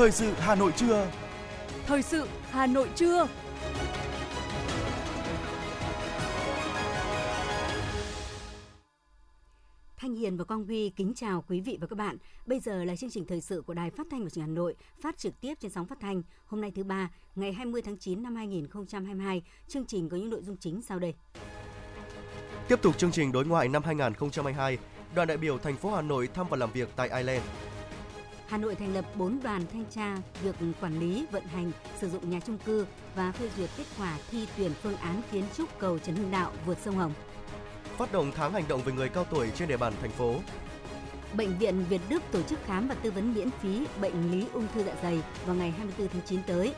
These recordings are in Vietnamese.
Thời sự Hà Nội trưa. Thời sự Hà Nội trưa. Thanh Hiền và Quang Huy kính chào quý vị và các bạn. Bây giờ là chương trình thời sự của Đài Phát thanh và Truyền hình Hà Nội, phát trực tiếp trên sóng phát thanh. Hôm nay thứ ba, ngày 20 tháng 9 năm 2022. Chương trình có những nội dung chính sau đây. Tiếp tục chương trình đối ngoại năm 2022, đoàn đại biểu thành phố Hà Nội thăm và làm việc tại Ireland. Hà Nội thành lập 4 đoàn thanh tra việc quản lý, vận hành, sử dụng nhà trung cư và phê duyệt kết quả thi tuyển phương án kiến trúc cầu Trần Hưng Đạo vượt sông Hồng. Phát động tháng hành động về người cao tuổi trên địa bàn thành phố. Bệnh viện Việt Đức tổ chức khám và tư vấn miễn phí bệnh lý ung thư dạ dày vào ngày 24 tháng 9 tới.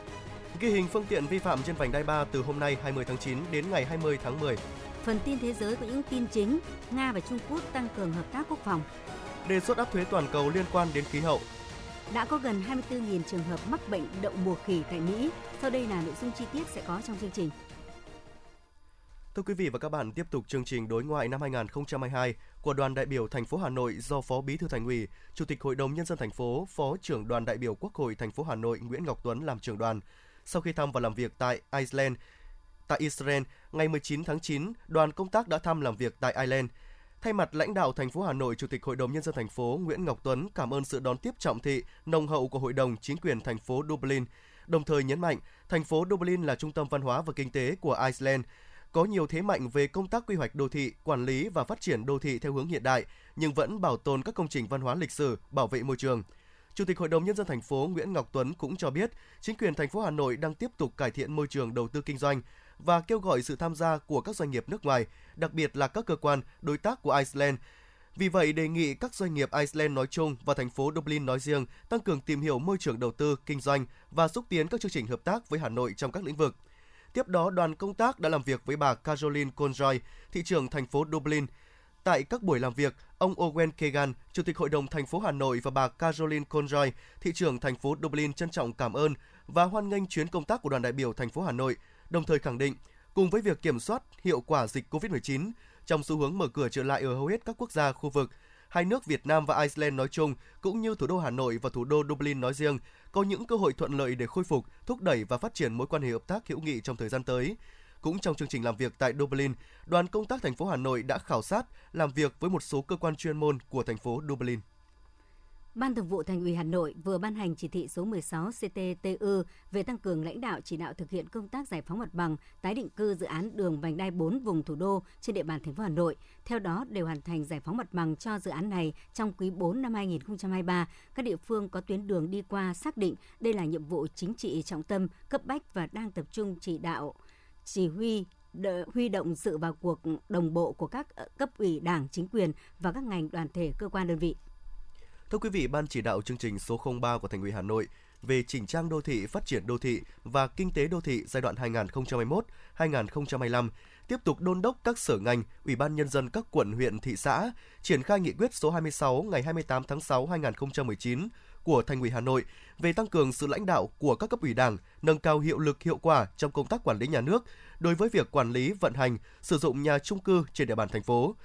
Ghi hình phương tiện vi phạm trên vành đai 3 từ hôm nay 20 tháng 9 đến ngày 20 tháng 10. Phần tin thế giới có những tin chính, Nga và Trung Quốc tăng cường hợp tác quốc phòng. Đề xuất áp thuế toàn cầu liên quan đến khí hậu. Đã có gần 24.000 trường hợp mắc bệnh đậu mùa khỉ tại Mỹ. Sau đây là nội dung chi tiết sẽ có trong chương trình. Thưa quý vị và các bạn, tiếp tục chương trình đối ngoại năm 2022 của đoàn đại biểu thành phố Hà Nội do Phó Bí thư Thành ủy, Chủ tịch Hội đồng nhân dân thành phố, Phó trưởng đoàn đại biểu Quốc hội thành phố Hà Nội Nguyễn Ngọc Tuấn làm trưởng đoàn. Sau khi thăm và làm việc tại Iceland, tại Israel, ngày 19 tháng 9, đoàn công tác đã thăm làm việc tại Ireland. Thay mặt lãnh đạo thành phố Hà Nội, Chủ tịch Hội đồng nhân dân thành phố Nguyễn Ngọc Tuấn cảm ơn sự đón tiếp trọng thị, nồng hậu của hội đồng chính quyền thành phố Dublin, đồng thời nhấn mạnh thành phố Dublin là trung tâm văn hóa và kinh tế của Iceland, có nhiều thế mạnh về công tác quy hoạch đô thị, quản lý và phát triển đô thị theo hướng hiện đại, nhưng vẫn bảo tồn các công trình văn hóa lịch sử, bảo vệ môi trường. Chủ tịch Hội đồng nhân dân thành phố Nguyễn Ngọc Tuấn cũng cho biết, chính quyền thành phố Hà Nội đang tiếp tục cải thiện môi trường đầu tư kinh doanh và kêu gọi sự tham gia của các doanh nghiệp nước ngoài, đặc biệt là các cơ quan đối tác của Iceland. Vì vậy, đề nghị các doanh nghiệp Iceland nói chung và thành phố Dublin nói riêng tăng cường tìm hiểu môi trường đầu tư, kinh doanh và xúc tiến các chương trình hợp tác với Hà Nội trong các lĩnh vực. Tiếp đó, đoàn công tác đã làm việc với bà Caroline Conroy, thị trưởng thành phố Dublin. Tại các buổi làm việc, ông Owen Kegan, Chủ tịch Hội đồng thành phố Hà Nội và bà Caroline Conroy, thị trưởng thành phố Dublin trân trọng cảm ơn và hoan nghênh chuyến công tác của đoàn đại biểu thành phố Hà Nội, đồng thời khẳng định, cùng với việc kiểm soát hiệu quả dịch COVID-19, trong xu hướng mở cửa trở lại ở hầu hết các quốc gia khu vực, hai nước Việt Nam và Iceland nói chung cũng như thủ đô Hà Nội và thủ đô Dublin nói riêng có những cơ hội thuận lợi để khôi phục, thúc đẩy và phát triển mối quan hệ hợp tác hữu nghị trong thời gian tới. Cũng trong chương trình làm việc tại Dublin, đoàn công tác thành phố Hà Nội đã khảo sát, làm việc với một số cơ quan chuyên môn của thành phố Dublin. Ban Thường vụ Thành ủy Hà Nội vừa ban hành chỉ thị số 16 CTTU về tăng cường lãnh đạo chỉ đạo thực hiện công tác giải phóng mặt bằng, tái định cư dự án đường vành đai 4 vùng thủ đô trên địa bàn thành phố Hà Nội. Theo đó, đều hoàn thành giải phóng mặt bằng cho dự án này trong quý 4 năm 2023. Các địa phương có tuyến đường đi qua xác định đây là nhiệm vụ chính trị trọng tâm, cấp bách và đang tập trung chỉ đạo chỉ huy huy động sự vào cuộc đồng bộ của các ờ, cấp ủy đảng, chính quyền và các ngành đoàn thể cơ quan đơn vị. Thưa quý vị, Ban chỉ đạo chương trình số 03 của Thành ủy Hà Nội về chỉnh trang đô thị, phát triển đô thị và kinh tế đô thị giai đoạn 2021-2025 tiếp tục đôn đốc các sở ngành, ủy ban nhân dân các quận, huyện, thị xã triển khai nghị quyết số 26 ngày 28 tháng 6 2019 của Thành ủy Hà Nội về tăng cường sự lãnh đạo của các cấp ủy Đảng, nâng cao hiệu lực hiệu quả trong công tác quản lý nhà nước đối với việc quản lý, vận hành, sử dụng nhà trung cư trên địa bàn thành phố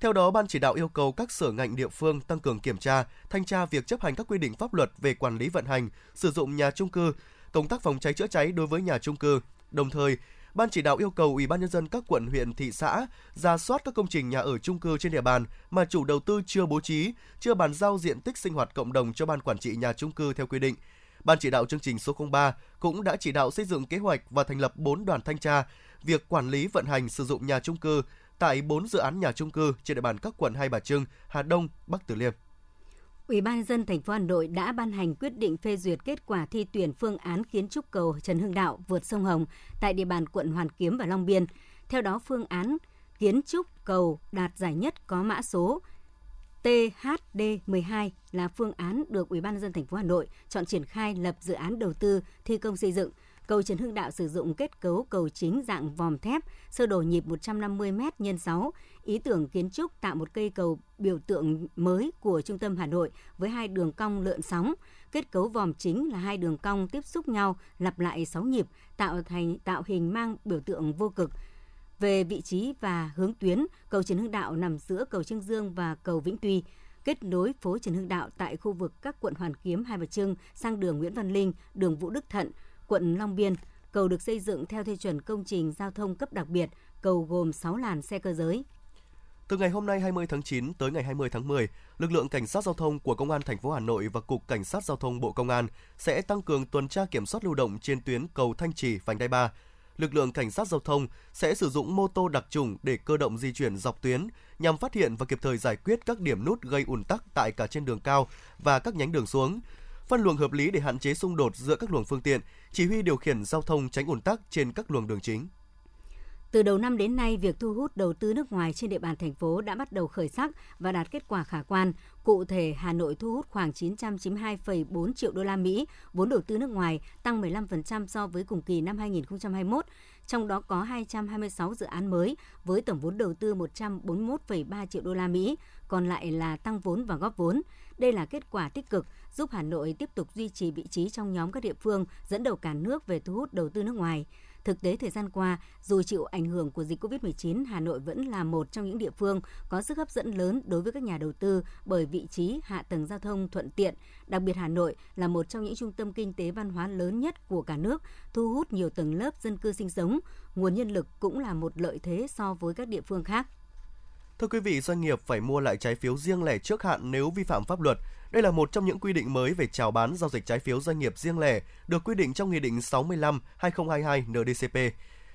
theo đó, Ban chỉ đạo yêu cầu các sở ngành địa phương tăng cường kiểm tra, thanh tra việc chấp hành các quy định pháp luật về quản lý vận hành, sử dụng nhà trung cư, công tác phòng cháy chữa cháy đối với nhà trung cư. Đồng thời, Ban chỉ đạo yêu cầu Ủy ban nhân dân các quận huyện thị xã ra soát các công trình nhà ở trung cư trên địa bàn mà chủ đầu tư chưa bố trí, chưa bàn giao diện tích sinh hoạt cộng đồng cho ban quản trị nhà trung cư theo quy định. Ban chỉ đạo chương trình số 03 cũng đã chỉ đạo xây dựng kế hoạch và thành lập 4 đoàn thanh tra việc quản lý vận hành sử dụng nhà trung cư, tại 4 dự án nhà trung cư trên địa bàn các quận Hai Bà Trưng, Hà Đông, Bắc Từ Liêm. Ủy ban dân thành phố Hà Nội đã ban hành quyết định phê duyệt kết quả thi tuyển phương án kiến trúc cầu Trần Hưng Đạo vượt sông Hồng tại địa bàn quận Hoàn Kiếm và Long Biên. Theo đó, phương án kiến trúc cầu đạt giải nhất có mã số THD12 là phương án được Ủy ban dân thành phố Hà Nội chọn triển khai lập dự án đầu tư thi công xây dựng Cầu Trần Hưng Đạo sử dụng kết cấu cầu chính dạng vòm thép, sơ đồ nhịp 150 m x 6. Ý tưởng kiến trúc tạo một cây cầu biểu tượng mới của trung tâm Hà Nội với hai đường cong lượn sóng. Kết cấu vòm chính là hai đường cong tiếp xúc nhau lặp lại 6 nhịp, tạo thành tạo hình mang biểu tượng vô cực. Về vị trí và hướng tuyến, cầu Trần Hưng Đạo nằm giữa cầu Trương Dương và cầu Vĩnh Tuy. kết nối phố Trần Hưng Đạo tại khu vực các quận Hoàn Kiếm, Hai Bà Trưng sang đường Nguyễn Văn Linh, đường Vũ Đức Thận, quận Long Biên. Cầu được xây dựng theo tiêu chuẩn công trình giao thông cấp đặc biệt, cầu gồm 6 làn xe cơ giới. Từ ngày hôm nay 20 tháng 9 tới ngày 20 tháng 10, lực lượng cảnh sát giao thông của Công an thành phố Hà Nội và Cục Cảnh sát giao thông Bộ Công an sẽ tăng cường tuần tra kiểm soát lưu động trên tuyến cầu Thanh Trì vành đai 3. Lực lượng cảnh sát giao thông sẽ sử dụng mô tô đặc trùng để cơ động di chuyển dọc tuyến nhằm phát hiện và kịp thời giải quyết các điểm nút gây ùn tắc tại cả trên đường cao và các nhánh đường xuống. Phân luồng hợp lý để hạn chế xung đột giữa các luồng phương tiện, chỉ huy điều khiển giao thông tránh ùn tắc trên các luồng đường chính. Từ đầu năm đến nay, việc thu hút đầu tư nước ngoài trên địa bàn thành phố đã bắt đầu khởi sắc và đạt kết quả khả quan. Cụ thể, Hà Nội thu hút khoảng 992,4 triệu đô la Mỹ vốn đầu tư nước ngoài, tăng 15% so với cùng kỳ năm 2021. Trong đó có 226 dự án mới với tổng vốn đầu tư 141,3 triệu đô la Mỹ, còn lại là tăng vốn và góp vốn. Đây là kết quả tích cực giúp Hà Nội tiếp tục duy trì vị trí trong nhóm các địa phương dẫn đầu cả nước về thu hút đầu tư nước ngoài. Thực tế thời gian qua, dù chịu ảnh hưởng của dịch COVID-19, Hà Nội vẫn là một trong những địa phương có sức hấp dẫn lớn đối với các nhà đầu tư bởi vị trí hạ tầng giao thông thuận tiện. Đặc biệt Hà Nội là một trong những trung tâm kinh tế văn hóa lớn nhất của cả nước, thu hút nhiều tầng lớp dân cư sinh sống. Nguồn nhân lực cũng là một lợi thế so với các địa phương khác. Thưa quý vị, doanh nghiệp phải mua lại trái phiếu riêng lẻ trước hạn nếu vi phạm pháp luật. Đây là một trong những quy định mới về chào bán giao dịch trái phiếu doanh nghiệp riêng lẻ được quy định trong Nghị định 65/2022 NDCP.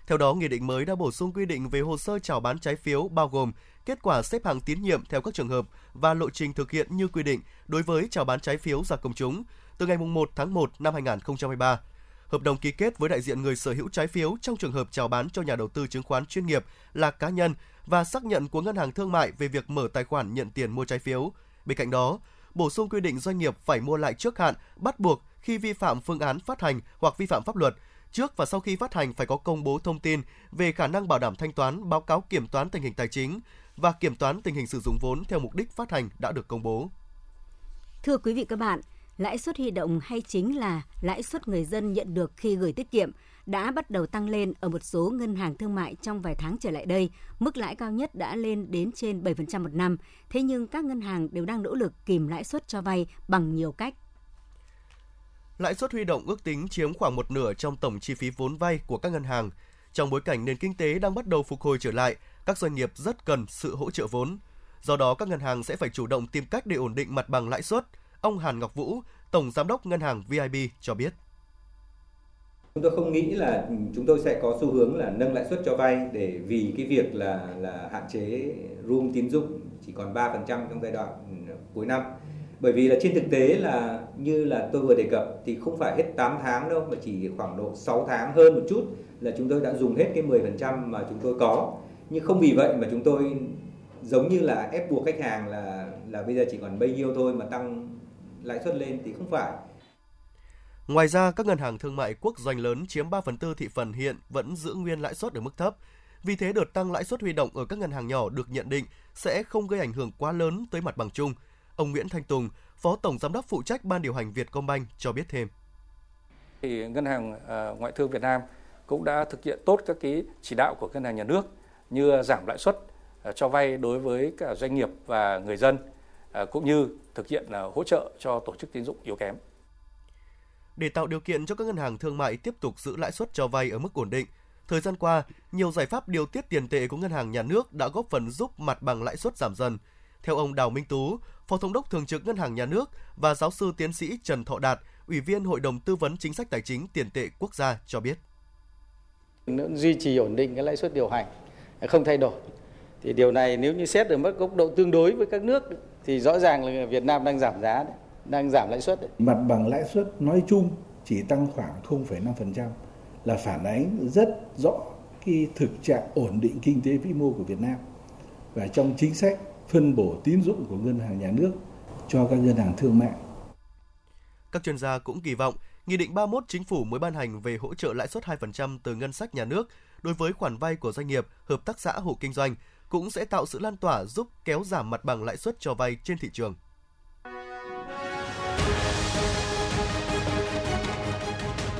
Theo đó, nghị định mới đã bổ sung quy định về hồ sơ chào bán trái phiếu bao gồm kết quả xếp hạng tín nhiệm theo các trường hợp và lộ trình thực hiện như quy định đối với chào bán trái phiếu ra công chúng từ ngày 1 tháng 1 năm 2023. Hợp đồng ký kết với đại diện người sở hữu trái phiếu trong trường hợp chào bán cho nhà đầu tư chứng khoán chuyên nghiệp là cá nhân và xác nhận của ngân hàng thương mại về việc mở tài khoản nhận tiền mua trái phiếu. Bên cạnh đó, bổ sung quy định doanh nghiệp phải mua lại trước hạn, bắt buộc khi vi phạm phương án phát hành hoặc vi phạm pháp luật. Trước và sau khi phát hành phải có công bố thông tin về khả năng bảo đảm thanh toán, báo cáo kiểm toán tình hình tài chính và kiểm toán tình hình sử dụng vốn theo mục đích phát hành đã được công bố. Thưa quý vị các bạn, lãi suất huy động hay chính là lãi suất người dân nhận được khi gửi tiết kiệm đã bắt đầu tăng lên ở một số ngân hàng thương mại trong vài tháng trở lại đây. Mức lãi cao nhất đã lên đến trên 7% một năm. Thế nhưng các ngân hàng đều đang nỗ lực kìm lãi suất cho vay bằng nhiều cách. Lãi suất huy động ước tính chiếm khoảng một nửa trong tổng chi phí vốn vay của các ngân hàng. Trong bối cảnh nền kinh tế đang bắt đầu phục hồi trở lại, các doanh nghiệp rất cần sự hỗ trợ vốn. Do đó, các ngân hàng sẽ phải chủ động tìm cách để ổn định mặt bằng lãi suất. Ông Hàn Ngọc Vũ, Tổng Giám đốc Ngân hàng VIB cho biết. Chúng tôi không nghĩ là chúng tôi sẽ có xu hướng là nâng lãi suất cho vay để vì cái việc là là hạn chế room tín dụng chỉ còn 3% trong giai đoạn ừ, cuối năm. Bởi vì là trên thực tế là như là tôi vừa đề cập thì không phải hết 8 tháng đâu, mà chỉ khoảng độ 6 tháng hơn một chút là chúng tôi đã dùng hết cái 10% mà chúng tôi có. Nhưng không vì vậy mà chúng tôi giống như là ép buộc khách hàng là là bây giờ chỉ còn bấy nhiêu thôi mà tăng lãi suất lên thì không phải Ngoài ra, các ngân hàng thương mại quốc doanh lớn chiếm 3 phần tư thị phần hiện vẫn giữ nguyên lãi suất ở mức thấp. Vì thế, đợt tăng lãi suất huy động ở các ngân hàng nhỏ được nhận định sẽ không gây ảnh hưởng quá lớn tới mặt bằng chung. Ông Nguyễn Thanh Tùng, Phó Tổng Giám đốc phụ trách Ban điều hành Vietcombank cho biết thêm. Thì Ngân hàng à, Ngoại thương Việt Nam cũng đã thực hiện tốt các cái chỉ đạo của Ngân hàng Nhà nước như giảm lãi suất à, cho vay đối với cả doanh nghiệp và người dân, à, cũng như thực hiện hỗ trợ cho tổ chức tín dụng yếu kém. Để tạo điều kiện cho các ngân hàng thương mại tiếp tục giữ lãi suất cho vay ở mức ổn định, thời gian qua, nhiều giải pháp điều tiết tiền tệ của ngân hàng nhà nước đã góp phần giúp mặt bằng lãi suất giảm dần. Theo ông Đào Minh Tú, Phó Thống đốc Thường trực Ngân hàng Nhà nước và giáo sư tiến sĩ Trần Thọ Đạt, Ủy viên Hội đồng Tư vấn Chính sách Tài chính Tiền tệ Quốc gia cho biết. Duy trì ổn định cái lãi suất điều hành, không thay đổi. Thì điều này nếu như xét ở mức góc độ tương đối với các nước thì rõ ràng là Việt Nam đang giảm giá đấy đang giảm lãi suất. Mặt bằng lãi suất nói chung chỉ tăng khoảng 0,5% là phản ánh rất rõ cái thực trạng ổn định kinh tế vĩ mô của Việt Nam và trong chính sách phân bổ tín dụng của ngân hàng nhà nước cho các ngân hàng thương mại. Các chuyên gia cũng kỳ vọng Nghị định 31 chính phủ mới ban hành về hỗ trợ lãi suất 2% từ ngân sách nhà nước đối với khoản vay của doanh nghiệp, hợp tác xã hộ kinh doanh cũng sẽ tạo sự lan tỏa giúp kéo giảm mặt bằng lãi suất cho vay trên thị trường.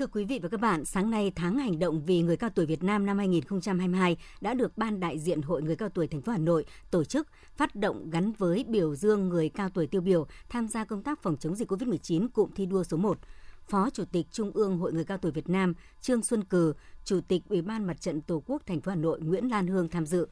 Thưa quý vị và các bạn, sáng nay tháng hành động vì người cao tuổi Việt Nam năm 2022 đã được Ban đại diện Hội người cao tuổi thành phố Hà Nội tổ chức phát động gắn với biểu dương người cao tuổi tiêu biểu tham gia công tác phòng chống dịch COVID-19 cụm thi đua số 1. Phó Chủ tịch Trung ương Hội người cao tuổi Việt Nam Trương Xuân Cừ, Chủ tịch Ủy ban Mặt trận Tổ quốc thành phố Hà Nội Nguyễn Lan Hương tham dự.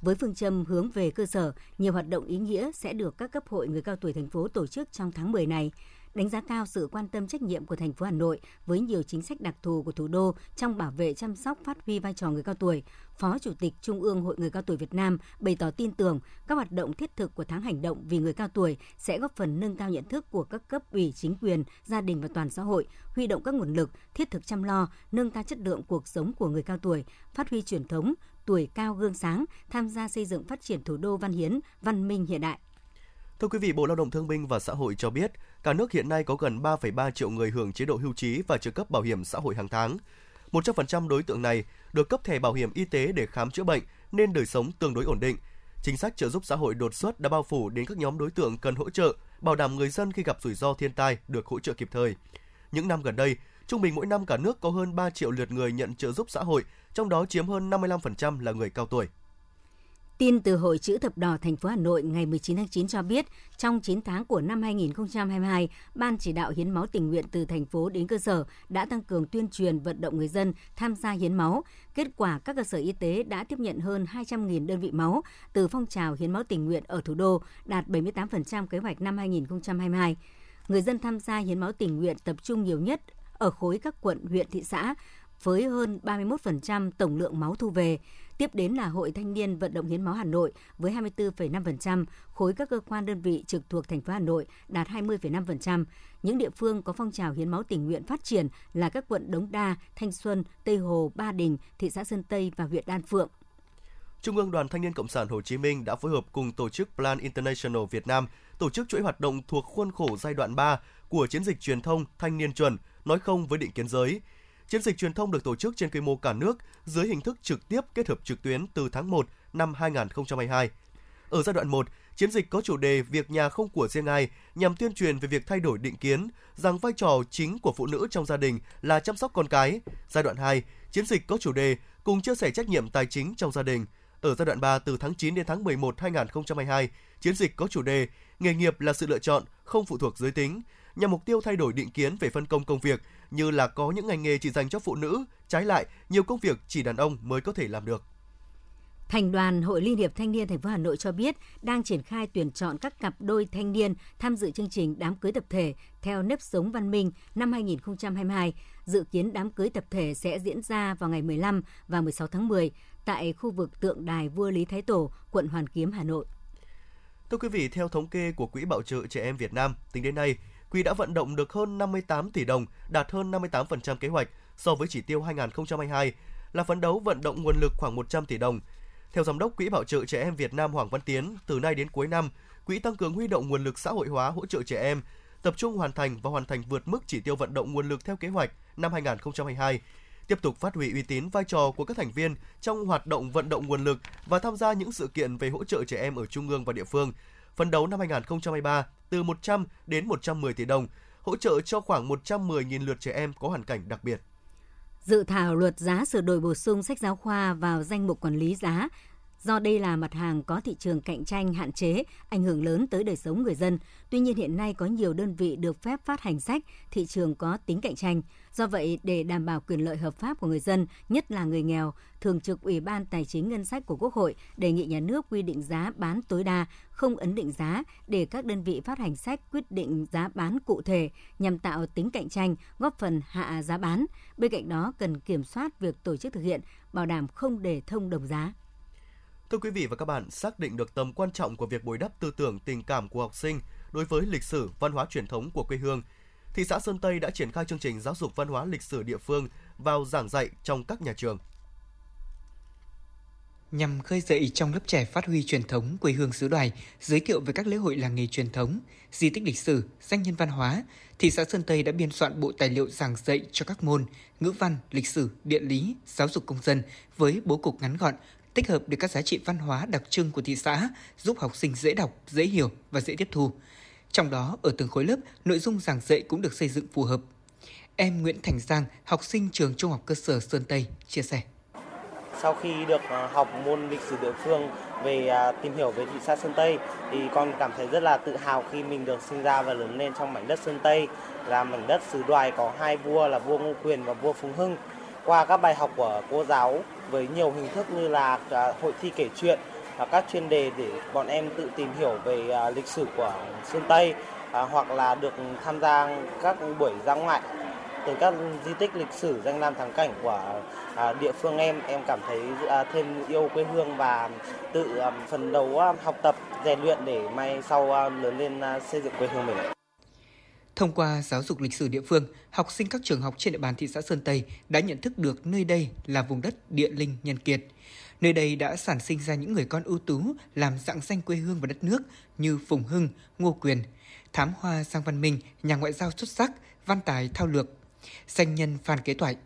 Với phương châm hướng về cơ sở, nhiều hoạt động ý nghĩa sẽ được các cấp hội người cao tuổi thành phố tổ chức trong tháng 10 này đánh giá cao sự quan tâm trách nhiệm của thành phố Hà Nội với nhiều chính sách đặc thù của thủ đô trong bảo vệ chăm sóc phát huy vai trò người cao tuổi. Phó Chủ tịch Trung ương Hội người cao tuổi Việt Nam bày tỏ tin tưởng các hoạt động thiết thực của tháng hành động vì người cao tuổi sẽ góp phần nâng cao nhận thức của các cấp ủy chính quyền, gia đình và toàn xã hội, huy động các nguồn lực thiết thực chăm lo, nâng cao chất lượng cuộc sống của người cao tuổi, phát huy truyền thống tuổi cao gương sáng, tham gia xây dựng phát triển thủ đô văn hiến, văn minh hiện đại. Thưa quý vị, Bộ Lao động Thương binh và Xã hội cho biết, cả nước hiện nay có gần 3,3 triệu người hưởng chế độ hưu trí và trợ cấp bảo hiểm xã hội hàng tháng. 100% đối tượng này được cấp thẻ bảo hiểm y tế để khám chữa bệnh nên đời sống tương đối ổn định. Chính sách trợ giúp xã hội đột xuất đã bao phủ đến các nhóm đối tượng cần hỗ trợ, bảo đảm người dân khi gặp rủi ro thiên tai được hỗ trợ kịp thời. Những năm gần đây, trung bình mỗi năm cả nước có hơn 3 triệu lượt người nhận trợ giúp xã hội, trong đó chiếm hơn 55% là người cao tuổi. Tin từ Hội Chữ Thập Đỏ thành phố Hà Nội ngày 19 tháng 9 cho biết, trong 9 tháng của năm 2022, Ban chỉ đạo hiến máu tình nguyện từ thành phố đến cơ sở đã tăng cường tuyên truyền vận động người dân tham gia hiến máu. Kết quả, các cơ sở y tế đã tiếp nhận hơn 200.000 đơn vị máu từ phong trào hiến máu tình nguyện ở thủ đô, đạt 78% kế hoạch năm 2022. Người dân tham gia hiến máu tình nguyện tập trung nhiều nhất ở khối các quận, huyện, thị xã, với hơn 31% tổng lượng máu thu về. Tiếp đến là Hội Thanh niên Vận động Hiến máu Hà Nội với 24,5%, khối các cơ quan đơn vị trực thuộc thành phố Hà Nội đạt 20,5%. Những địa phương có phong trào hiến máu tình nguyện phát triển là các quận Đống Đa, Thanh Xuân, Tây Hồ, Ba Đình, thị xã Sơn Tây và huyện Đan Phượng. Trung ương Đoàn Thanh niên Cộng sản Hồ Chí Minh đã phối hợp cùng tổ chức Plan International Việt Nam tổ chức chuỗi hoạt động thuộc khuôn khổ giai đoạn 3 của chiến dịch truyền thông Thanh niên chuẩn, nói không với định kiến giới, Chiến dịch truyền thông được tổ chức trên quy mô cả nước dưới hình thức trực tiếp kết hợp trực tuyến từ tháng 1 năm 2022. Ở giai đoạn 1, chiến dịch có chủ đề Việc nhà không của riêng ai nhằm tuyên truyền về việc thay đổi định kiến rằng vai trò chính của phụ nữ trong gia đình là chăm sóc con cái. Giai đoạn 2, chiến dịch có chủ đề Cùng chia sẻ trách nhiệm tài chính trong gia đình. Ở giai đoạn 3 từ tháng 9 đến tháng 11 2022, chiến dịch có chủ đề Nghề nghiệp là sự lựa chọn, không phụ thuộc giới tính, nhằm mục tiêu thay đổi định kiến về phân công công việc như là có những ngành nghề chỉ dành cho phụ nữ, trái lại, nhiều công việc chỉ đàn ông mới có thể làm được. Thành đoàn Hội Liên hiệp Thanh niên thành phố Hà Nội cho biết đang triển khai tuyển chọn các cặp đôi thanh niên tham dự chương trình đám cưới tập thể theo nếp sống văn minh năm 2022. Dự kiến đám cưới tập thể sẽ diễn ra vào ngày 15 và 16 tháng 10 tại khu vực tượng đài vua Lý Thái Tổ, quận Hoàn Kiếm, Hà Nội. Thưa quý vị, theo thống kê của Quỹ Bảo trợ Trẻ Em Việt Nam, tính đến nay, Quỹ đã vận động được hơn 58 tỷ đồng, đạt hơn 58% kế hoạch so với chỉ tiêu 2022 là phấn đấu vận động nguồn lực khoảng 100 tỷ đồng. Theo Giám đốc Quỹ Bảo trợ Trẻ Em Việt Nam Hoàng Văn Tiến, từ nay đến cuối năm, Quỹ tăng cường huy động nguồn lực xã hội hóa hỗ trợ trẻ em, tập trung hoàn thành và hoàn thành vượt mức chỉ tiêu vận động nguồn lực theo kế hoạch năm 2022, tiếp tục phát huy uy tín vai trò của các thành viên trong hoạt động vận động nguồn lực và tham gia những sự kiện về hỗ trợ trẻ em ở trung ương và địa phương. Phấn đấu năm 2023 từ 100 đến 110 tỷ đồng, hỗ trợ cho khoảng 110.000 lượt trẻ em có hoàn cảnh đặc biệt. Dự thảo luật giá sửa đổi bổ sung sách giáo khoa vào danh mục quản lý giá Do đây là mặt hàng có thị trường cạnh tranh hạn chế, ảnh hưởng lớn tới đời sống người dân. Tuy nhiên hiện nay có nhiều đơn vị được phép phát hành sách, thị trường có tính cạnh tranh. Do vậy, để đảm bảo quyền lợi hợp pháp của người dân, nhất là người nghèo, Thường trực Ủy ban Tài chính Ngân sách của Quốc hội đề nghị nhà nước quy định giá bán tối đa, không ấn định giá để các đơn vị phát hành sách quyết định giá bán cụ thể nhằm tạo tính cạnh tranh, góp phần hạ giá bán. Bên cạnh đó cần kiểm soát việc tổ chức thực hiện, bảo đảm không để thông đồng giá. Thưa quý vị và các bạn, xác định được tầm quan trọng của việc bồi đắp tư tưởng tình cảm của học sinh đối với lịch sử, văn hóa truyền thống của quê hương, thị xã Sơn Tây đã triển khai chương trình giáo dục văn hóa lịch sử địa phương vào giảng dạy trong các nhà trường. Nhằm khơi dậy trong lớp trẻ phát huy truyền thống quê hương xứ đoài, giới thiệu về các lễ hội làng nghề truyền thống, di tích lịch sử, danh nhân văn hóa, thị xã Sơn Tây đã biên soạn bộ tài liệu giảng dạy cho các môn ngữ văn, lịch sử, địa lý, giáo dục công dân với bố cục ngắn gọn, tích hợp được các giá trị văn hóa đặc trưng của thị xã, giúp học sinh dễ đọc, dễ hiểu và dễ tiếp thu. Trong đó, ở từng khối lớp, nội dung giảng dạy cũng được xây dựng phù hợp. Em Nguyễn Thành Giang, học sinh trường Trung học cơ sở Sơn Tây, chia sẻ. Sau khi được ờ, học môn lịch sử địa phương về à, tìm hiểu về thị xã Sơn Tây thì con cảm thấy rất là tự hào khi mình được sinh ra và lớn lên trong mảnh đất Sơn Tây là mảnh đất xứ đoài có hai vua là vua Ngô Quyền và vua Phùng Hưng. Qua các bài học của cô giáo với nhiều hình thức như là à, hội thi kể chuyện và các chuyên đề để bọn em tự tìm hiểu về à, lịch sử của Sơn Tây à, hoặc là được tham gia các buổi ra ngoại từ các di tích lịch sử, danh lam thắng cảnh của địa phương em em cảm thấy thêm yêu quê hương và tự phần đấu học tập, rèn luyện để mai sau lớn lên xây dựng quê hương mình. Thông qua giáo dục lịch sử địa phương, học sinh các trường học trên địa bàn thị xã Sơn Tây đã nhận thức được nơi đây là vùng đất địa linh nhân kiệt. Nơi đây đã sản sinh ra những người con ưu tú làm dạng danh quê hương và đất nước như Phùng Hưng, Ngô Quyền, Thám Hoa Giang Văn Minh, nhà ngoại giao xuất sắc, văn tài thao lược, danh nhân Phan Kế Toại.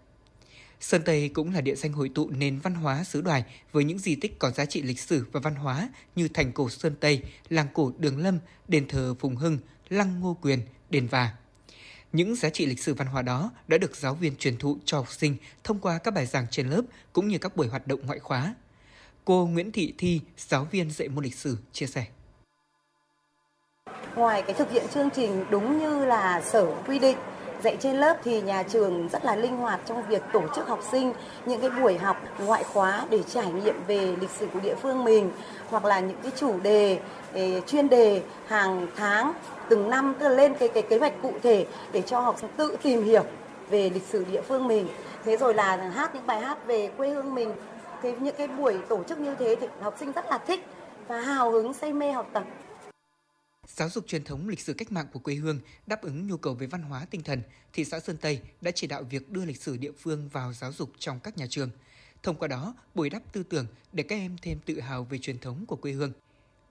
Sơn Tây cũng là địa danh hội tụ nền văn hóa xứ đoài với những di tích có giá trị lịch sử và văn hóa như thành cổ Sơn Tây, làng cổ Đường Lâm, đền thờ Phùng Hưng, lăng Ngô Quyền, đền Và. Những giá trị lịch sử văn hóa đó đã được giáo viên truyền thụ cho học sinh thông qua các bài giảng trên lớp cũng như các buổi hoạt động ngoại khóa. Cô Nguyễn Thị Thi, giáo viên dạy môn lịch sử, chia sẻ. Ngoài cái thực hiện chương trình đúng như là sở quy định dạy trên lớp thì nhà trường rất là linh hoạt trong việc tổ chức học sinh những cái buổi học ngoại khóa để trải nghiệm về lịch sử của địa phương mình hoặc là những cái chủ đề chuyên đề hàng tháng từng năm tức là lên cái cái kế hoạch cụ thể để cho học sinh tự tìm hiểu về lịch sử địa phương mình thế rồi là hát những bài hát về quê hương mình thế những cái buổi tổ chức như thế thì học sinh rất là thích và hào hứng say mê học tập Giáo dục truyền thống lịch sử cách mạng của quê hương đáp ứng nhu cầu về văn hóa tinh thần, thị xã Sơn Tây đã chỉ đạo việc đưa lịch sử địa phương vào giáo dục trong các nhà trường. Thông qua đó, bồi đắp tư tưởng để các em thêm tự hào về truyền thống của quê hương.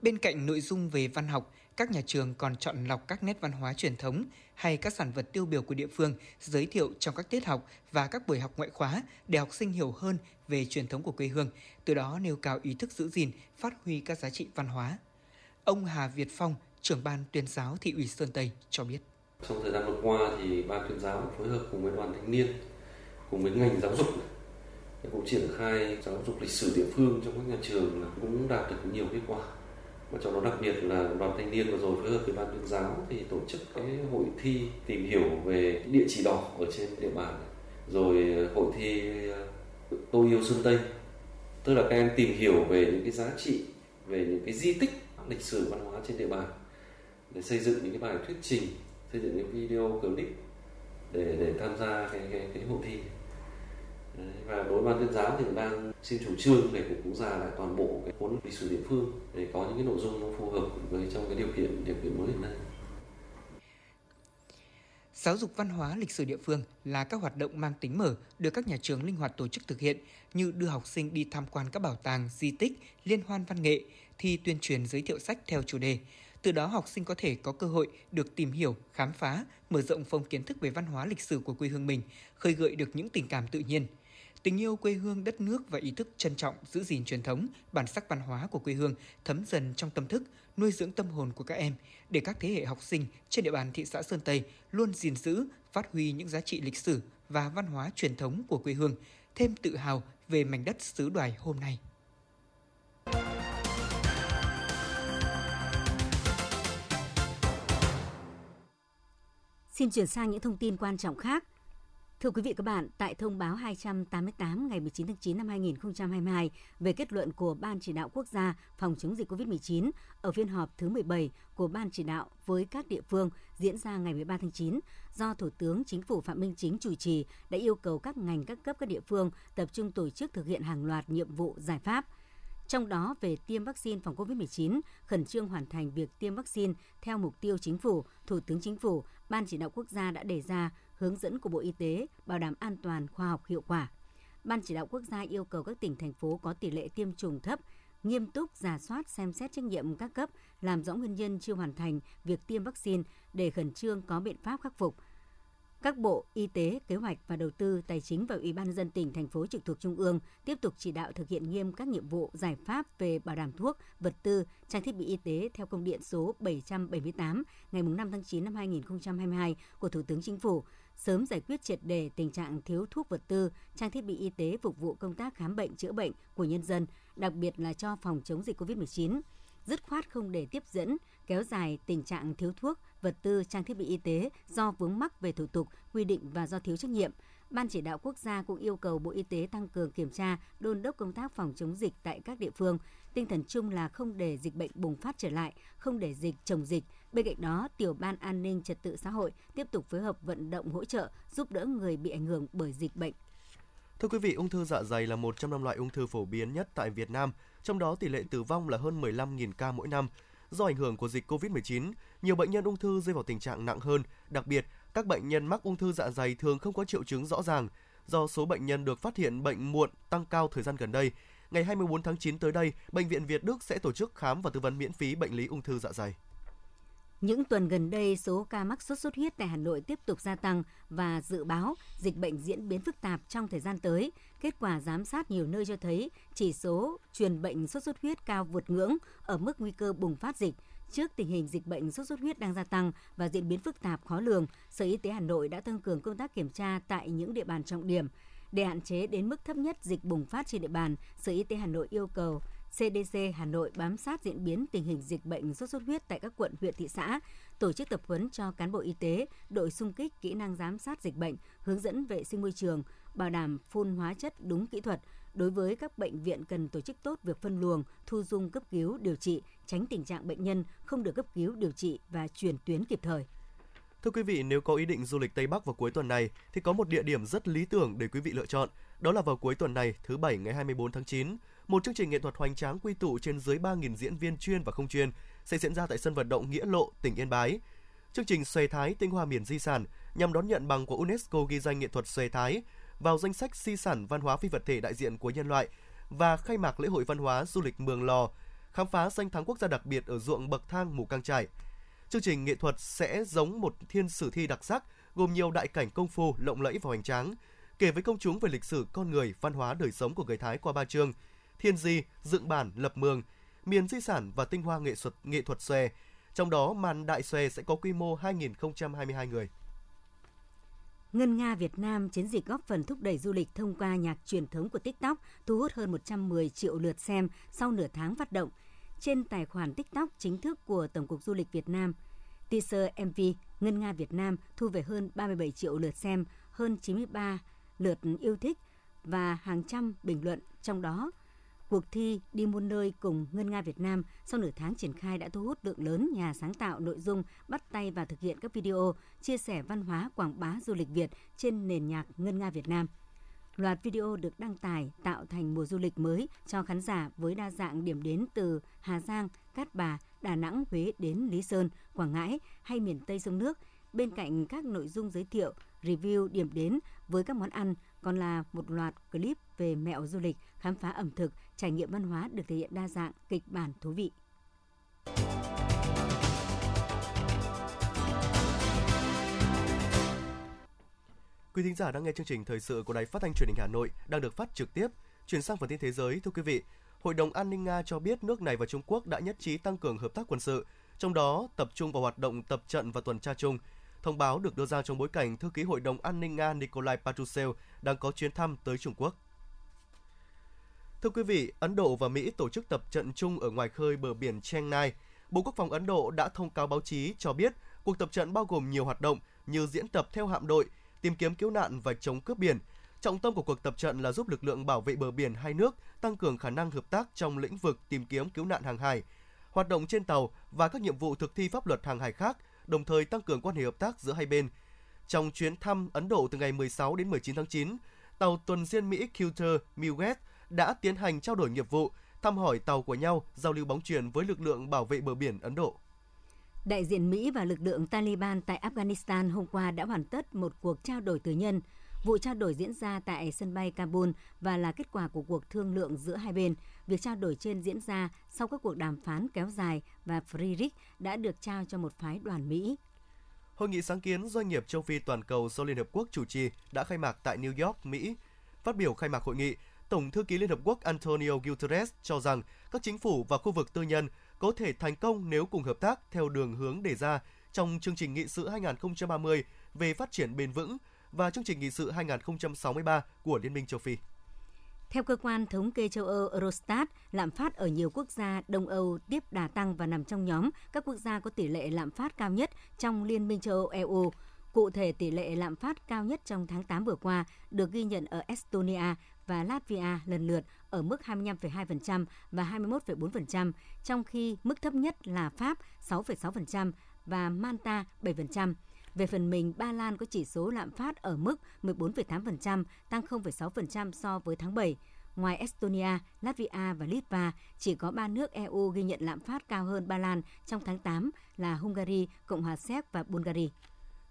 Bên cạnh nội dung về văn học, các nhà trường còn chọn lọc các nét văn hóa truyền thống hay các sản vật tiêu biểu của địa phương giới thiệu trong các tiết học và các buổi học ngoại khóa để học sinh hiểu hơn về truyền thống của quê hương, từ đó nêu cao ý thức giữ gìn, phát huy các giá trị văn hóa. Ông Hà Việt Phong, trưởng ban tuyên giáo thị ủy Sơn Tây cho biết. Trong thời gian vừa qua thì ban tuyên giáo phối hợp cùng với đoàn thanh niên, cùng với ngành giáo dục cũng triển khai giáo dục lịch sử địa phương trong các nhà trường là cũng đạt được nhiều kết quả và trong đó đặc biệt là đoàn thanh niên vừa rồi phối hợp với ban tuyên giáo thì tổ chức cái hội thi tìm hiểu về địa chỉ đỏ ở trên địa bàn rồi ờ, hội thi ờ, tôi yêu sơn tây. Tức là các em tìm hiểu về những cái giá trị về những cái di tích lịch sử văn hóa trên địa bàn để xây dựng những cái bài thuyết trình xây dựng những video clip để để tham gia cái cái, cái hội thi và đối với ban tuyên giáo thì cũng đang xin chủ trương để cục cố già lại toàn bộ cái cuốn lịch sử địa phương để có những cái nội dung nó phù hợp với trong cái điều kiện điều kiện mới hiện nay Giáo dục văn hóa lịch sử địa phương là các hoạt động mang tính mở được các nhà trường linh hoạt tổ chức thực hiện như đưa học sinh đi tham quan các bảo tàng, di tích, liên hoan văn nghệ, thi tuyên truyền giới thiệu sách theo chủ đề, từ đó học sinh có thể có cơ hội được tìm hiểu, khám phá, mở rộng phong kiến thức về văn hóa lịch sử của quê hương mình, khơi gợi được những tình cảm tự nhiên. Tình yêu quê hương đất nước và ý thức trân trọng, giữ gìn truyền thống, bản sắc văn hóa của quê hương thấm dần trong tâm thức, nuôi dưỡng tâm hồn của các em để các thế hệ học sinh trên địa bàn thị xã Sơn Tây luôn gìn giữ, phát huy những giá trị lịch sử và văn hóa truyền thống của quê hương, thêm tự hào về mảnh đất xứ đoài hôm nay. Xin chuyển sang những thông tin quan trọng khác. Thưa quý vị các bạn, tại thông báo 288 ngày 19 tháng 9 năm 2022 về kết luận của Ban chỉ đạo quốc gia phòng chống dịch COVID-19 ở phiên họp thứ 17 của Ban chỉ đạo với các địa phương diễn ra ngày 13 tháng 9, do Thủ tướng Chính phủ Phạm Minh Chính chủ trì đã yêu cầu các ngành các cấp các địa phương tập trung tổ chức thực hiện hàng loạt nhiệm vụ giải pháp – trong đó về tiêm vaccine phòng COVID-19, khẩn trương hoàn thành việc tiêm vaccine theo mục tiêu chính phủ, Thủ tướng Chính phủ, Ban chỉ đạo quốc gia đã đề ra hướng dẫn của Bộ Y tế bảo đảm an toàn, khoa học, hiệu quả. Ban chỉ đạo quốc gia yêu cầu các tỉnh, thành phố có tỷ lệ tiêm chủng thấp, nghiêm túc giả soát xem xét trách nhiệm các cấp, làm rõ nguyên nhân chưa hoàn thành việc tiêm vaccine để khẩn trương có biện pháp khắc phục. Các bộ Y tế, Kế hoạch và Đầu tư, Tài chính và Ủy ban dân tỉnh, thành phố trực thuộc Trung ương tiếp tục chỉ đạo thực hiện nghiêm các nhiệm vụ giải pháp về bảo đảm thuốc, vật tư, trang thiết bị y tế theo công điện số 778 ngày 5 tháng 9 năm 2022 của Thủ tướng Chính phủ, sớm giải quyết triệt đề tình trạng thiếu thuốc vật tư, trang thiết bị y tế phục vụ công tác khám bệnh chữa bệnh của nhân dân, đặc biệt là cho phòng chống dịch COVID-19 dứt khoát không để tiếp dẫn, kéo dài tình trạng thiếu thuốc, vật tư, trang thiết bị y tế do vướng mắc về thủ tục, quy định và do thiếu trách nhiệm. Ban chỉ đạo quốc gia cũng yêu cầu Bộ Y tế tăng cường kiểm tra, đôn đốc công tác phòng chống dịch tại các địa phương. Tinh thần chung là không để dịch bệnh bùng phát trở lại, không để dịch chồng dịch. Bên cạnh đó, Tiểu ban An ninh Trật tự xã hội tiếp tục phối hợp vận động hỗ trợ, giúp đỡ người bị ảnh hưởng bởi dịch bệnh. Thưa quý vị, ung thư dạ dày là một trong năm loại ung thư phổ biến nhất tại Việt Nam, trong đó tỷ lệ tử vong là hơn 15.000 ca mỗi năm. Do ảnh hưởng của dịch COVID-19, nhiều bệnh nhân ung thư rơi vào tình trạng nặng hơn, đặc biệt các bệnh nhân mắc ung thư dạ dày thường không có triệu chứng rõ ràng. Do số bệnh nhân được phát hiện bệnh muộn tăng cao thời gian gần đây, ngày 24 tháng 9 tới đây, Bệnh viện Việt Đức sẽ tổ chức khám và tư vấn miễn phí bệnh lý ung thư dạ dày. Những tuần gần đây, số ca mắc sốt xuất huyết tại Hà Nội tiếp tục gia tăng và dự báo dịch bệnh diễn biến phức tạp trong thời gian tới. Kết quả giám sát nhiều nơi cho thấy chỉ số truyền bệnh sốt xuất huyết cao vượt ngưỡng ở mức nguy cơ bùng phát dịch. Trước tình hình dịch bệnh sốt xuất huyết đang gia tăng và diễn biến phức tạp khó lường, Sở Y tế Hà Nội đã tăng cường công tác kiểm tra tại những địa bàn trọng điểm. Để hạn chế đến mức thấp nhất dịch bùng phát trên địa bàn, Sở Y tế Hà Nội yêu cầu CDC Hà Nội bám sát diễn biến tình hình dịch bệnh sốt xuất huyết tại các quận, huyện, thị xã, tổ chức tập huấn cho cán bộ y tế, đội xung kích kỹ năng giám sát dịch bệnh, hướng dẫn vệ sinh môi trường, bảo đảm phun hóa chất đúng kỹ thuật. Đối với các bệnh viện cần tổ chức tốt việc phân luồng, thu dung cấp cứu, điều trị, tránh tình trạng bệnh nhân không được cấp cứu, điều trị và chuyển tuyến kịp thời. Thưa quý vị, nếu có ý định du lịch Tây Bắc vào cuối tuần này thì có một địa điểm rất lý tưởng để quý vị lựa chọn. Đó là vào cuối tuần này, thứ Bảy ngày 24 tháng 9, một chương trình nghệ thuật hoành tráng quy tụ trên dưới 3.000 diễn viên chuyên và không chuyên sẽ diễn ra tại sân vận động Nghĩa Lộ, tỉnh Yên Bái. Chương trình Xòe Thái tinh hoa miền di sản nhằm đón nhận bằng của UNESCO ghi danh nghệ thuật Xòe Thái vào danh sách di sản văn hóa phi vật thể đại diện của nhân loại và khai mạc lễ hội văn hóa du lịch Mường Lò, khám phá danh thắng quốc gia đặc biệt ở ruộng bậc thang Mù Căng Trải. Chương trình nghệ thuật sẽ giống một thiên sử thi đặc sắc, gồm nhiều đại cảnh công phu lộng lẫy và hoành tráng, kể với công chúng về lịch sử con người, văn hóa đời sống của người Thái qua ba chương: Thiên di, dựng bản, lập mường, miền di sản và tinh hoa nghệ thuật nghệ thuật xòe. Trong đó màn đại xòe sẽ có quy mô 2022 người. Ngân Nga Việt Nam chiến dịch góp phần thúc đẩy du lịch thông qua nhạc truyền thống của TikTok, thu hút hơn 110 triệu lượt xem sau nửa tháng phát động. Trên tài khoản TikTok chính thức của Tổng cục Du lịch Việt Nam, teaser MV Ngân Nga Việt Nam thu về hơn 37 triệu lượt xem, hơn 93 lượt yêu thích và hàng trăm bình luận, trong đó Cuộc thi đi muôn nơi cùng Ngân Nga Việt Nam sau nửa tháng triển khai đã thu hút lượng lớn nhà sáng tạo nội dung bắt tay và thực hiện các video chia sẻ văn hóa quảng bá du lịch Việt trên nền nhạc Ngân Nga Việt Nam. Loạt video được đăng tải tạo thành mùa du lịch mới cho khán giả với đa dạng điểm đến từ Hà Giang, Cát Bà, Đà Nẵng, Huế đến Lý Sơn, Quảng Ngãi hay miền Tây sông nước. Bên cạnh các nội dung giới thiệu, review điểm đến với các món ăn, còn là một loạt clip về mẹo du lịch, khám phá ẩm thực, trải nghiệm văn hóa được thể hiện đa dạng, kịch bản thú vị. Quý thính giả đang nghe chương trình thời sự của Đài Phát thanh Truyền hình Hà Nội đang được phát trực tiếp. Chuyển sang phần tin thế giới, thưa quý vị, Hội đồng An ninh Nga cho biết nước này và Trung Quốc đã nhất trí tăng cường hợp tác quân sự, trong đó tập trung vào hoạt động tập trận và tuần tra chung Thông báo được đưa ra trong bối cảnh thư ký Hội đồng An ninh Nga Nikolai Patrushev đang có chuyến thăm tới Trung Quốc. Thưa quý vị, Ấn Độ và Mỹ tổ chức tập trận chung ở ngoài khơi bờ biển Chennai. Bộ Quốc phòng Ấn Độ đã thông cáo báo chí cho biết cuộc tập trận bao gồm nhiều hoạt động như diễn tập theo hạm đội, tìm kiếm cứu nạn và chống cướp biển. Trọng tâm của cuộc tập trận là giúp lực lượng bảo vệ bờ biển hai nước tăng cường khả năng hợp tác trong lĩnh vực tìm kiếm cứu nạn hàng hải, hoạt động trên tàu và các nhiệm vụ thực thi pháp luật hàng hải khác đồng thời tăng cường quan hệ hợp tác giữa hai bên. Trong chuyến thăm Ấn Độ từ ngày 16 đến 19 tháng 9, tàu tuần duyên Mỹ Cutter Midwest đã tiến hành trao đổi nghiệp vụ, thăm hỏi tàu của nhau, giao lưu bóng chuyền với lực lượng bảo vệ bờ biển Ấn Độ. Đại diện Mỹ và lực lượng Taliban tại Afghanistan hôm qua đã hoàn tất một cuộc trao đổi tư nhân. Vụ trao đổi diễn ra tại sân bay Kabul và là kết quả của cuộc thương lượng giữa hai bên. Việc trao đổi trên diễn ra sau các cuộc đàm phán kéo dài và Friedrich đã được trao cho một phái đoàn Mỹ. Hội nghị sáng kiến doanh nghiệp châu Phi toàn cầu do Liên Hợp Quốc chủ trì đã khai mạc tại New York, Mỹ. Phát biểu khai mạc hội nghị, Tổng thư ký Liên Hợp Quốc Antonio Guterres cho rằng các chính phủ và khu vực tư nhân có thể thành công nếu cùng hợp tác theo đường hướng đề ra trong chương trình nghị sự 2030 về phát triển bền vững và chương trình nghị sự 2063 của Liên minh châu Phi. Theo cơ quan thống kê châu Âu Eurostat, lạm phát ở nhiều quốc gia Đông Âu tiếp đà tăng và nằm trong nhóm các quốc gia có tỷ lệ lạm phát cao nhất trong Liên minh châu Âu EU. Cụ thể, tỷ lệ lạm phát cao nhất trong tháng 8 vừa qua được ghi nhận ở Estonia và Latvia lần lượt ở mức 25,2% và 21,4%, trong khi mức thấp nhất là Pháp 6,6% và Malta 7%. Về phần mình, Ba Lan có chỉ số lạm phát ở mức 14,8%, tăng 0,6% so với tháng 7. Ngoài Estonia, Latvia và Litva, chỉ có ba nước EU ghi nhận lạm phát cao hơn Ba Lan trong tháng 8 là Hungary, Cộng hòa Séc và Bulgaria.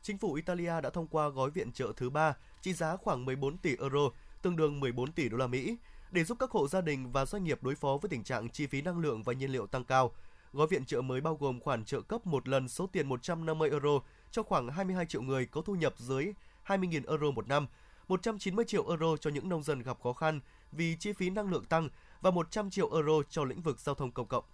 Chính phủ Italia đã thông qua gói viện trợ thứ ba trị giá khoảng 14 tỷ euro, tương đương 14 tỷ đô la Mỹ, để giúp các hộ gia đình và doanh nghiệp đối phó với tình trạng chi phí năng lượng và nhiên liệu tăng cao. Gói viện trợ mới bao gồm khoản trợ cấp một lần số tiền 150 euro cho khoảng 22 triệu người có thu nhập dưới 20.000 euro một năm, 190 triệu euro cho những nông dân gặp khó khăn vì chi phí năng lượng tăng và 100 triệu euro cho lĩnh vực giao thông công cộng.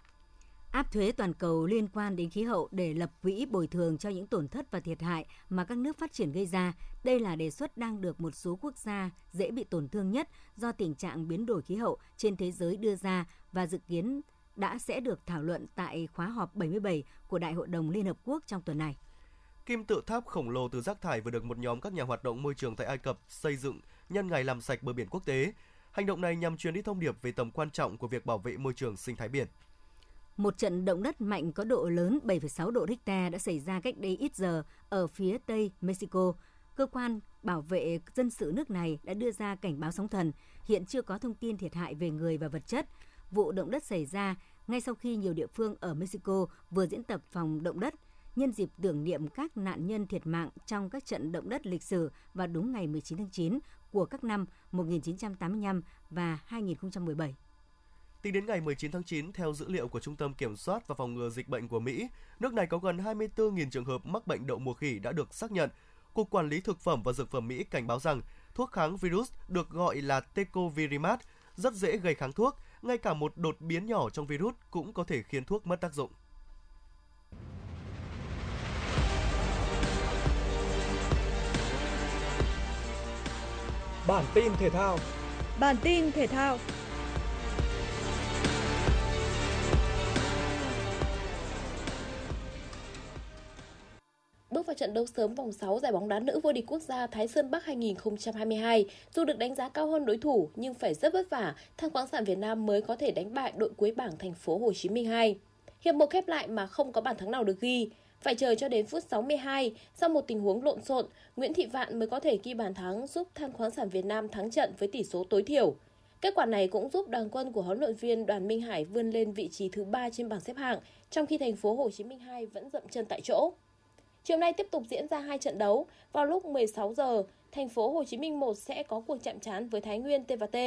Áp thuế toàn cầu liên quan đến khí hậu để lập quỹ bồi thường cho những tổn thất và thiệt hại mà các nước phát triển gây ra. Đây là đề xuất đang được một số quốc gia dễ bị tổn thương nhất do tình trạng biến đổi khí hậu trên thế giới đưa ra và dự kiến đã sẽ được thảo luận tại khóa họp 77 của Đại hội đồng Liên Hợp Quốc trong tuần này. Kim tự tháp khổng lồ từ rác thải vừa được một nhóm các nhà hoạt động môi trường tại Ai Cập xây dựng nhân ngày làm sạch bờ biển quốc tế. Hành động này nhằm truyền đi thông điệp về tầm quan trọng của việc bảo vệ môi trường sinh thái biển. Một trận động đất mạnh có độ lớn 7,6 độ Richter đã xảy ra cách đây ít giờ ở phía tây Mexico. Cơ quan bảo vệ dân sự nước này đã đưa ra cảnh báo sóng thần. Hiện chưa có thông tin thiệt hại về người và vật chất. Vụ động đất xảy ra ngay sau khi nhiều địa phương ở Mexico vừa diễn tập phòng động đất nhân dịp tưởng niệm các nạn nhân thiệt mạng trong các trận động đất lịch sử vào đúng ngày 19 tháng 9 của các năm 1985 và 2017. Tính đến ngày 19 tháng 9, theo dữ liệu của Trung tâm Kiểm soát và Phòng ngừa Dịch bệnh của Mỹ, nước này có gần 24.000 trường hợp mắc bệnh đậu mùa khỉ đã được xác nhận. Cục Quản lý Thực phẩm và Dược phẩm Mỹ cảnh báo rằng thuốc kháng virus được gọi là Tecovirimat rất dễ gây kháng thuốc, ngay cả một đột biến nhỏ trong virus cũng có thể khiến thuốc mất tác dụng. Bản tin thể thao Bản tin thể thao Bước vào trận đấu sớm vòng 6 giải bóng đá nữ vô địch quốc gia Thái Sơn Bắc 2022, dù được đánh giá cao hơn đối thủ nhưng phải rất vất vả, Than khoáng sản Việt Nam mới có thể đánh bại đội cuối bảng thành phố Hồ Chí Minh 2. Hiệp một khép lại mà không có bàn thắng nào được ghi. Phải chờ cho đến phút 62, sau một tình huống lộn xộn, Nguyễn Thị Vạn mới có thể ghi bàn thắng giúp Than khoáng sản Việt Nam thắng trận với tỷ số tối thiểu. Kết quả này cũng giúp đoàn quân của huấn luyện viên Đoàn Minh Hải vươn lên vị trí thứ 3 trên bảng xếp hạng, trong khi thành phố Hồ Chí Minh 2 vẫn dậm chân tại chỗ. Chiều nay tiếp tục diễn ra hai trận đấu. Vào lúc 16 giờ, thành phố Hồ Chí Minh 1 sẽ có cuộc chạm trán với Thái Nguyên T&T.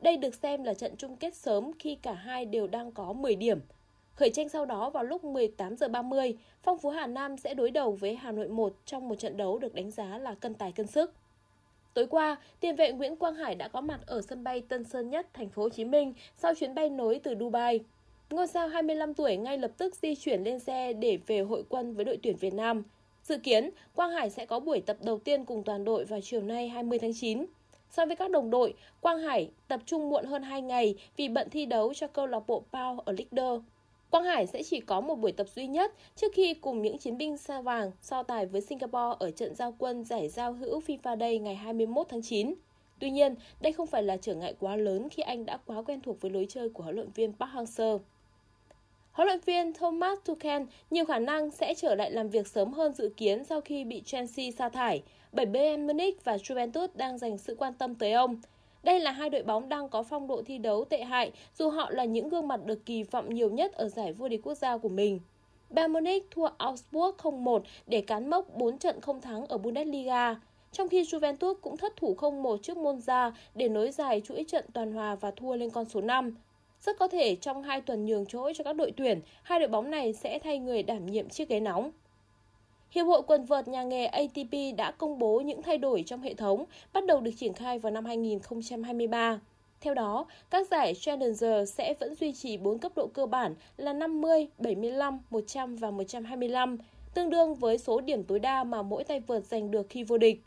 Đây được xem là trận chung kết sớm khi cả hai đều đang có 10 điểm. Khởi tranh sau đó vào lúc 18 giờ 30, Phong Phú Hà Nam sẽ đối đầu với Hà Nội 1 trong một trận đấu được đánh giá là cân tài cân sức. Tối qua, tiền vệ Nguyễn Quang Hải đã có mặt ở sân bay Tân Sơn Nhất, thành phố Hồ Chí Minh sau chuyến bay nối từ Dubai. Ngôi sao 25 tuổi ngay lập tức di chuyển lên xe để về hội quân với đội tuyển Việt Nam. Dự kiến, Quang Hải sẽ có buổi tập đầu tiên cùng toàn đội vào chiều nay 20 tháng 9. So với các đồng đội, Quang Hải tập trung muộn hơn 2 ngày vì bận thi đấu cho câu lạc bộ Pau ở League Quang Hải sẽ chỉ có một buổi tập duy nhất trước khi cùng những chiến binh sao vàng so tài với Singapore ở trận giao quân giải giao hữu FIFA Day ngày 21 tháng 9. Tuy nhiên, đây không phải là trở ngại quá lớn khi anh đã quá quen thuộc với lối chơi của huấn luyện viên Park Hang-seo. Huấn luyện viên Thomas Tuchel nhiều khả năng sẽ trở lại làm việc sớm hơn dự kiến sau khi bị Chelsea sa thải, bởi Bayern Munich và Juventus đang dành sự quan tâm tới ông. Đây là hai đội bóng đang có phong độ thi đấu tệ hại dù họ là những gương mặt được kỳ vọng nhiều nhất ở giải vô địch quốc gia của mình. Bayern Munich thua Augsburg 0-1 để cán mốc 4 trận không thắng ở Bundesliga, trong khi Juventus cũng thất thủ 0-1 trước Monza để nối dài chuỗi trận toàn hòa và thua lên con số 5. Rất có thể trong hai tuần nhường chỗ cho các đội tuyển, hai đội bóng này sẽ thay người đảm nhiệm chiếc ghế nóng. Hiệp hội quần vợt nhà nghề ATP đã công bố những thay đổi trong hệ thống bắt đầu được triển khai vào năm 2023. Theo đó, các giải Challenger sẽ vẫn duy trì 4 cấp độ cơ bản là 50, 75, 100 và 125, tương đương với số điểm tối đa mà mỗi tay vợt giành được khi vô địch.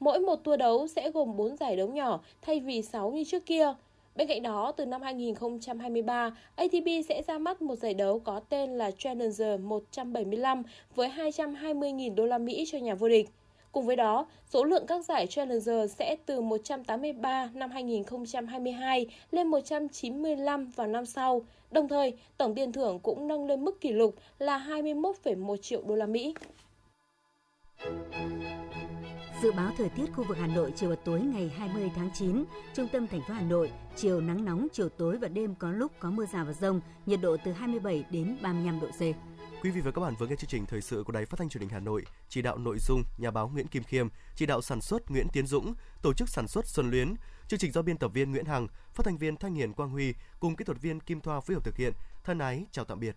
Mỗi một tour đấu sẽ gồm 4 giải đấu nhỏ thay vì 6 như trước kia. Bên cạnh đó, từ năm 2023, ATP sẽ ra mắt một giải đấu có tên là Challenger 175 với 220.000 đô la Mỹ cho nhà vô địch. Cùng với đó, số lượng các giải Challenger sẽ từ 183 năm 2022 lên 195 vào năm sau. Đồng thời, tổng tiền thưởng cũng nâng lên mức kỷ lục là 21,1 triệu đô la Mỹ. Dự báo thời tiết khu vực Hà Nội chiều và tối ngày 20 tháng 9, trung tâm thành phố Hà Nội, chiều nắng nóng, chiều tối và đêm có lúc có mưa rào và rông, nhiệt độ từ 27 đến 35 độ C. Quý vị và các bạn vừa nghe chương trình thời sự của Đài Phát thanh Truyền hình Hà Nội, chỉ đạo nội dung nhà báo Nguyễn Kim Khiêm, chỉ đạo sản xuất Nguyễn Tiến Dũng, tổ chức sản xuất Xuân Luyến, chương trình do biên tập viên Nguyễn Hằng, phát thanh viên Thanh Hiền Quang Huy cùng kỹ thuật viên Kim Thoa phối hợp thực hiện. Thân ái chào tạm biệt.